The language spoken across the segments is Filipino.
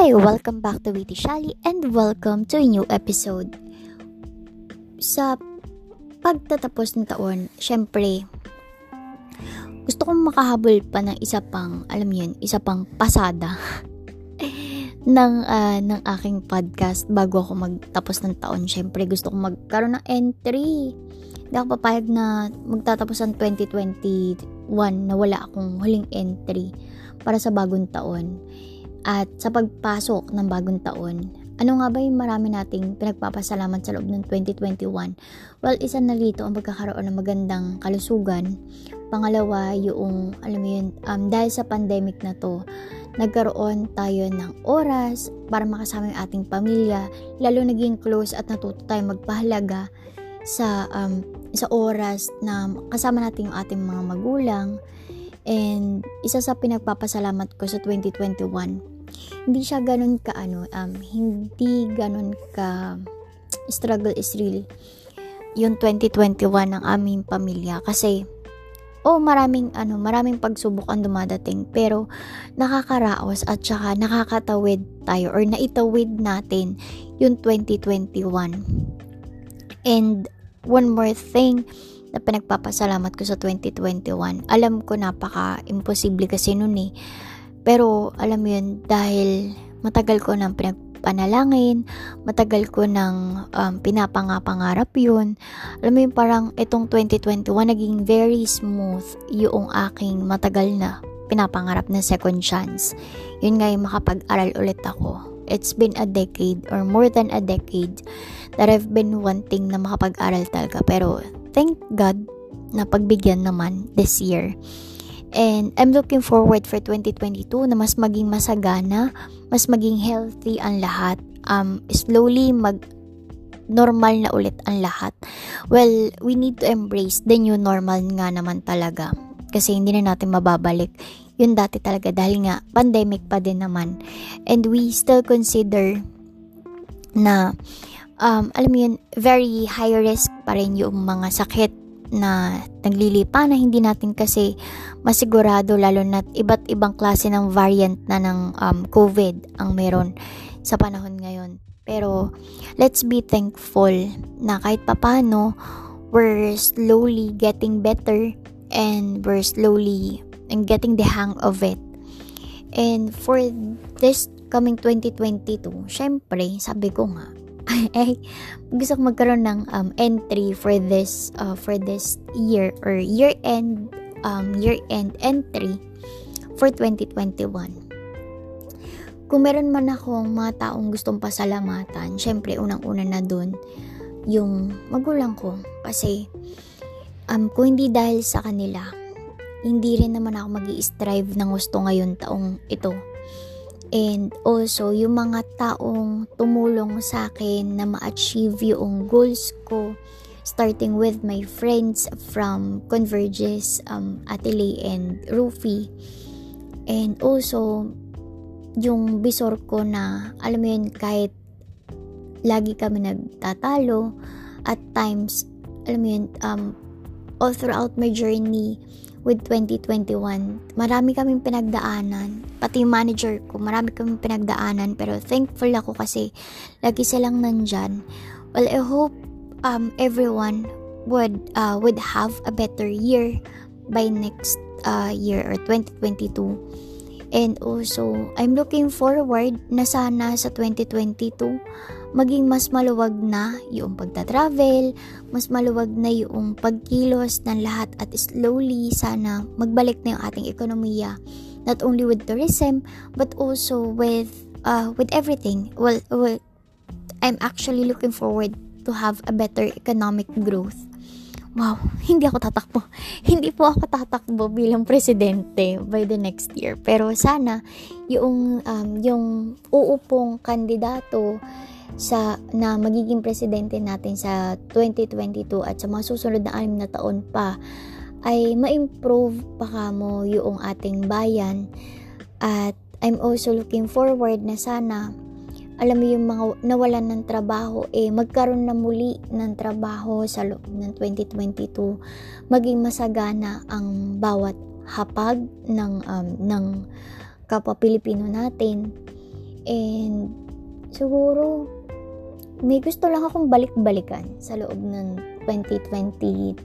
Hi, welcome back to Witty Shali and welcome to a new episode. Sa pagtatapos ng taon, syempre, gusto kong makahabol pa ng isa pang, alam yun, isa pang pasada ng, uh, ng aking podcast bago ako magtapos ng taon. Syempre, gusto kong magkaroon ng entry. Hindi ako papayag na magtatapos ang 2021 na wala akong huling entry para sa bagong taon at sa pagpasok ng bagong taon. Ano nga ba yung marami nating pinagpapasalamat sa loob ng 2021? Well, isa na dito ang pagkakaroon ng magandang kalusugan. Pangalawa, yung, alam mo yun, um, dahil sa pandemic na to, nagkaroon tayo ng oras para makasama yung ating pamilya, lalo naging close at natuto tayo magpahalaga sa um, sa oras na kasama natin yung ating mga magulang, And isa sa pinagpapasalamat ko sa 2021, hindi siya ganun ka ano, um, hindi ganun ka struggle is real yung 2021 ng aming pamilya kasi oh maraming ano maraming pagsubok ang dumadating pero nakakaraos at saka nakakatawid tayo or naitawid natin yung 2021 and one more thing na pinagpapasalamat ko sa 2021. Alam ko napaka-imposible kasi nun eh. Pero alam mo yun, dahil matagal ko nang pinagpanalangin, matagal ko nang um, pinapangapangarap yun. Alam mo yun, parang itong 2021 naging very smooth yung aking matagal na pinapangarap na second chance. Yun nga yung makapag-aral ulit ako. It's been a decade or more than a decade that I've been wanting na makapag-aral talaga. Pero thank God na pagbigyan naman this year. And I'm looking forward for 2022 na mas maging masagana, mas maging healthy ang lahat. Um, slowly mag normal na ulit ang lahat. Well, we need to embrace the new normal nga naman talaga. Kasi hindi na natin mababalik yun dati talaga dahil nga pandemic pa din naman. And we still consider na um, alam mo yun, very high risk pa rin yung mga sakit na naglilipa na hindi natin kasi masigurado lalo na iba't ibang klase ng variant na ng um, COVID ang meron sa panahon ngayon. Pero let's be thankful na kahit papano we're slowly getting better and we're slowly and getting the hang of it. And for this coming 2022, syempre, sabi ko nga, eh, gusto ko magkaroon ng um, entry for this uh, for this year or year end um, year end entry for 2021 kung meron man akong mga taong gustong pasalamatan syempre unang-una na dun yung magulang ko. Kasi um, kung hindi dahil sa kanila hindi rin naman ako mag strive ng gusto ngayon taong ito And also, yung mga taong tumulong sa akin na ma-achieve yung goals ko, starting with my friends from Converges, um, Atelier and Rufi. And also, yung bisor ko na, alam mo yun, kahit lagi kami nagtatalo, at times, alam mo yun, um, all throughout my journey, with 2021. Marami kaming pinagdaanan. Pati manager ko, marami kaming pinagdaanan. Pero thankful ako kasi lagi silang nandyan. Well, I hope um, everyone would uh, would have a better year by next uh, year or 2022. And also, I'm looking forward na sana sa 2022 maging mas maluwag na yung pagta-travel, mas maluwag na yung pagkilos ng lahat at slowly sana magbalik na yung ating ekonomiya not only with tourism but also with uh, with everything. Well, well, I'm actually looking forward to have a better economic growth. Wow, hindi ako tatakbo. Hindi po ako tatakbo bilang presidente by the next year. Pero sana yung um, yung uupong kandidato sa na magiging presidente natin sa 2022 at sa mga susunod na anim na taon pa ay ma-improve pa kamo yung ating bayan. At I'm also looking forward na sana alam mo yung mga nawalan ng trabaho eh magkaroon na muli ng trabaho sa loob ng 2022 maging masagana ang bawat hapag ng um, ng kapwa Pilipino natin. And siguro may gusto lang akong balik-balikan sa loob ng 2022.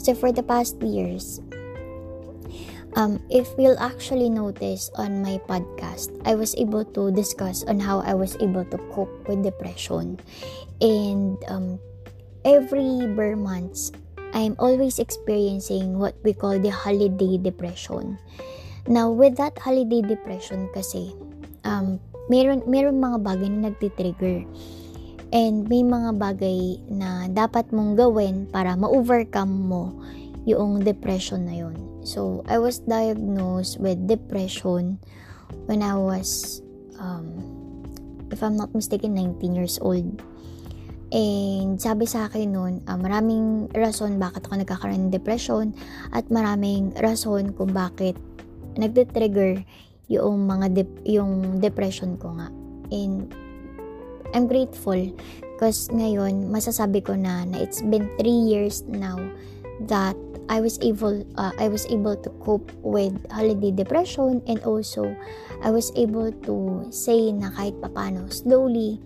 Kasi for the past years, um, if you'll actually notice on my podcast, I was able to discuss on how I was able to cope with depression. And um, every bare months, I'm always experiencing what we call the holiday depression. Now, with that holiday depression kasi, um, meron, meron mga bagay na nagtitrigger. And may mga bagay na dapat mong gawin para ma-overcome mo yung depression na yon. So, I was diagnosed with depression when I was, um, if I'm not mistaken, 19 years old. And sabi sa akin noon, uh, maraming rason bakit ako nagkakaroon ng depression at maraming rason kung bakit nagde-trigger yung mga de- yung depression ko nga. And I'm grateful because ngayon masasabi ko na na it's been 3 years now that I was able uh, I was able to cope with holiday depression and also I was able to say na kahit papano slowly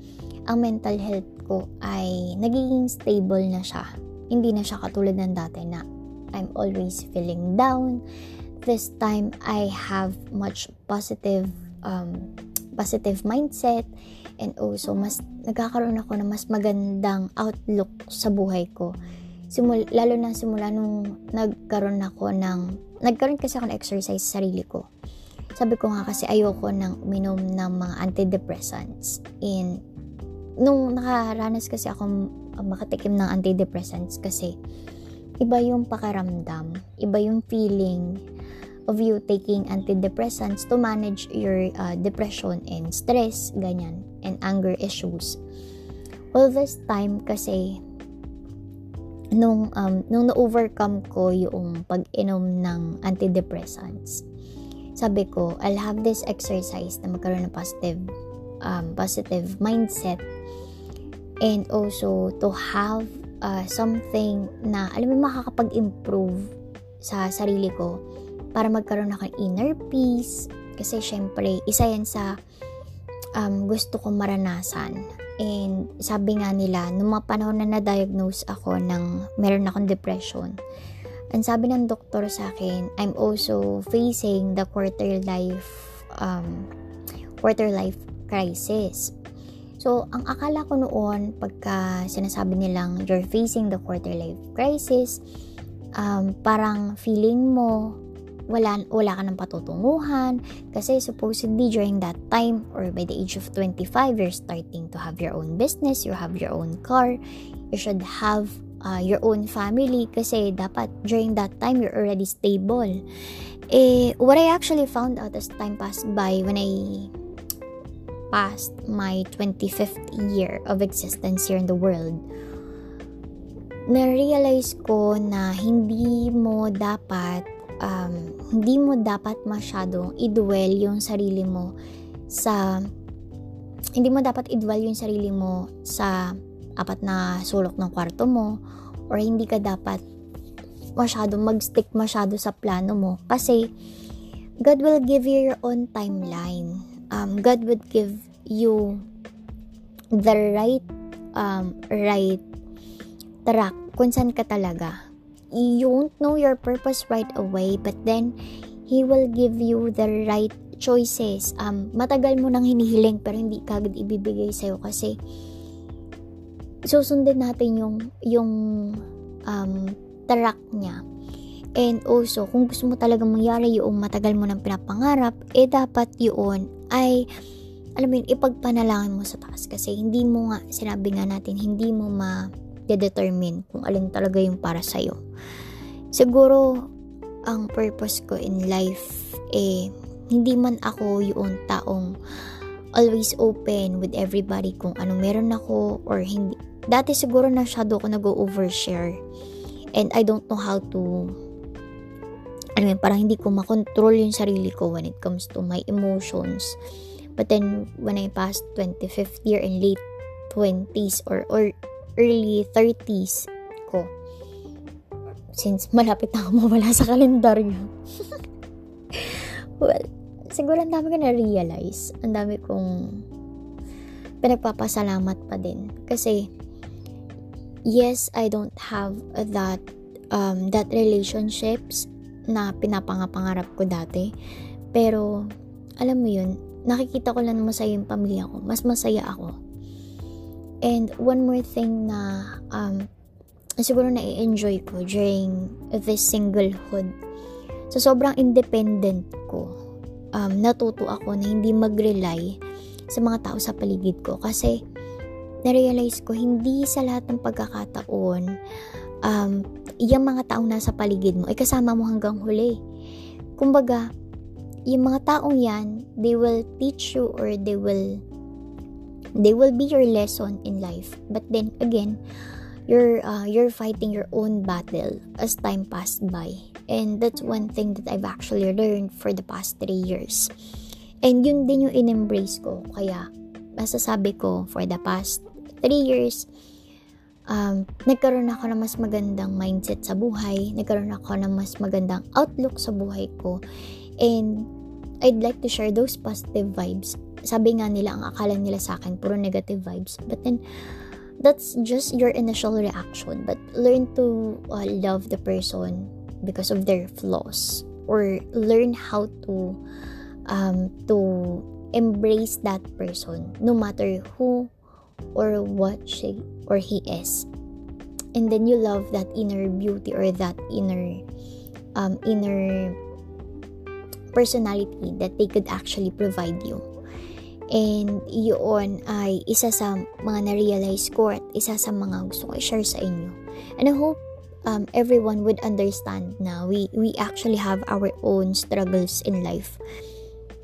ang mental health ko ay nagiging stable na siya. Hindi na siya katulad ng dati na I'm always feeling down. This time I have much positive um, positive mindset and also mas nagkakaroon ako ng mas magandang outlook sa buhay ko simul, lalo na simula nung nagkaroon ako ng, nagkaroon kasi ako ng exercise sa sarili ko. Sabi ko nga kasi ayoko nang uminom ng mga antidepressants. And nung nakaranas kasi ako makatikim ng antidepressants kasi iba yung pakaramdam, iba yung feeling of you taking antidepressants to manage your uh, depression and stress, ganyan, and anger issues. All this time kasi nung um, nung na-overcome ko yung pag-inom ng antidepressants, sabi ko, I'll have this exercise na magkaroon ng positive um, positive mindset and also to have uh, something na alam mo makakapag-improve sa sarili ko para magkaroon ako ng inner peace kasi syempre isa yan sa um, gusto kong maranasan And sabi nga nila, nung mga panahon na na-diagnose ako ng meron akong depression, ang sabi ng doktor sa akin, I'm also facing the quarter life um, quarter life crisis. So, ang akala ko noon, pagka sinasabi nilang you're facing the quarter life crisis, um, parang feeling mo wala, wala ka ng patutunguhan. Kasi supposedly during that time or by the age of 25 you're starting to have your own business you have your own car you should have uh, your own family. Kasi dapat during that time you're already stable. Eh what I actually found out as time passed by when I passed my 25th year of existence here in the world na-realize ko na hindi mo dapat um, hindi mo dapat masyadong i-dwell yung sarili mo sa hindi mo dapat i-dwell yung sarili mo sa apat na sulok ng kwarto mo or hindi ka dapat masyadong mag-stick masyado sa plano mo kasi God will give you your own timeline. Um, God would give you the right um, right track kung saan ka talaga you won't know your purpose right away but then He will give you the right choices. Um, matagal mo nang hinihiling pero hindi kagad ibibigay sa'yo kasi susundin natin yung yung um, track niya. And also, kung gusto mo talaga mangyari yung matagal mo nang pinapangarap, eh dapat yun ay alam mo yun, ipagpanalangin mo sa taas kasi hindi mo nga, sinabi nga natin, hindi mo ma determine kung alin talaga yung para sa'yo. Siguro, ang purpose ko in life, eh, hindi man ako yung taong always open with everybody kung ano meron ako or hindi. Dati siguro na shadow ko nag-overshare and I don't know how to ano yun, parang hindi ko makontrol yung sarili ko when it comes to my emotions. But then, when I passed 25th year and late 20s or, or early 30s ko. Since malapit na ako mawala sa kalendaryo. well, siguro ang dami ko na-realize. Ang dami kong pinagpapasalamat pa din. Kasi, yes, I don't have that um, that relationships na pinapangapangarap ko dati. Pero, alam mo yun, nakikita ko lang masaya yung pamilya ko. Mas masaya ako. And one more thing na um, siguro na enjoy ko during this singlehood. So, sobrang independent ko. Um, natuto ako na hindi mag-rely sa mga tao sa paligid ko. Kasi, na-realize ko, hindi sa lahat ng pagkakataon, um, yung mga taong nasa paligid mo, ay kasama mo hanggang huli. Kumbaga, yung mga taong yan, they will teach you or they will they will be your lesson in life. But then again, you're uh, you're fighting your own battle as time passed by. And that's one thing that I've actually learned for the past three years. And yun din yung in-embrace ko. Kaya, masasabi ko, for the past three years, um, nagkaroon ako ng mas magandang mindset sa buhay, nagkaroon ako ng mas magandang outlook sa buhay ko, and I'd like to share those positive vibes. Sabi nga nila, ang akala nila sa akin, puro negative vibes. But then, that's just your initial reaction. But learn to uh, love the person because of their flaws. Or learn how to um, to embrace that person no matter who or what she or he is and then you love that inner beauty or that inner um, inner personality that they could actually provide you. And yun ay isa sa mga na-realize ko at isa sa mga gusto ko i-share sa inyo. And I hope um, everyone would understand na we, we actually have our own struggles in life.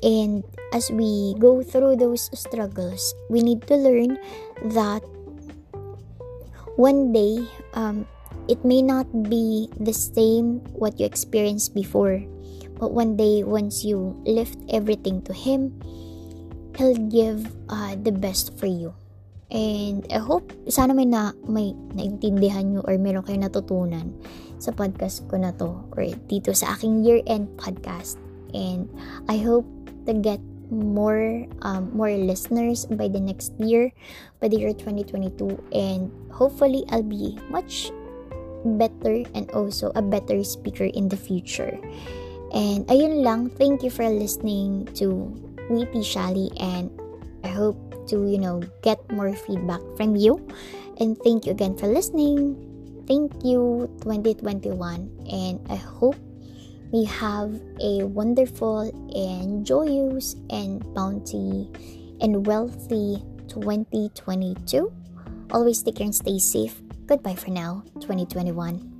And as we go through those struggles, we need to learn that one day um, it may not be the same what you experienced before, but one day once you lift everything to Him, He'll give uh, the best for you. And I hope sana may na may naintindihan nyo or meron kayo natutunan sa podcast ko na to or dito sa aking year-end podcast. And I hope to get more um, more listeners by the next year by the year 2022 and hopefully I'll be much better and also a better speaker in the future and ayun lang thank you for listening to Weepy Shali and I hope to you know get more feedback from you and thank you again for listening thank you 2021 and I hope we have a wonderful and joyous and bounty and wealthy 2022. Always take care and stay safe. Goodbye for now, 2021.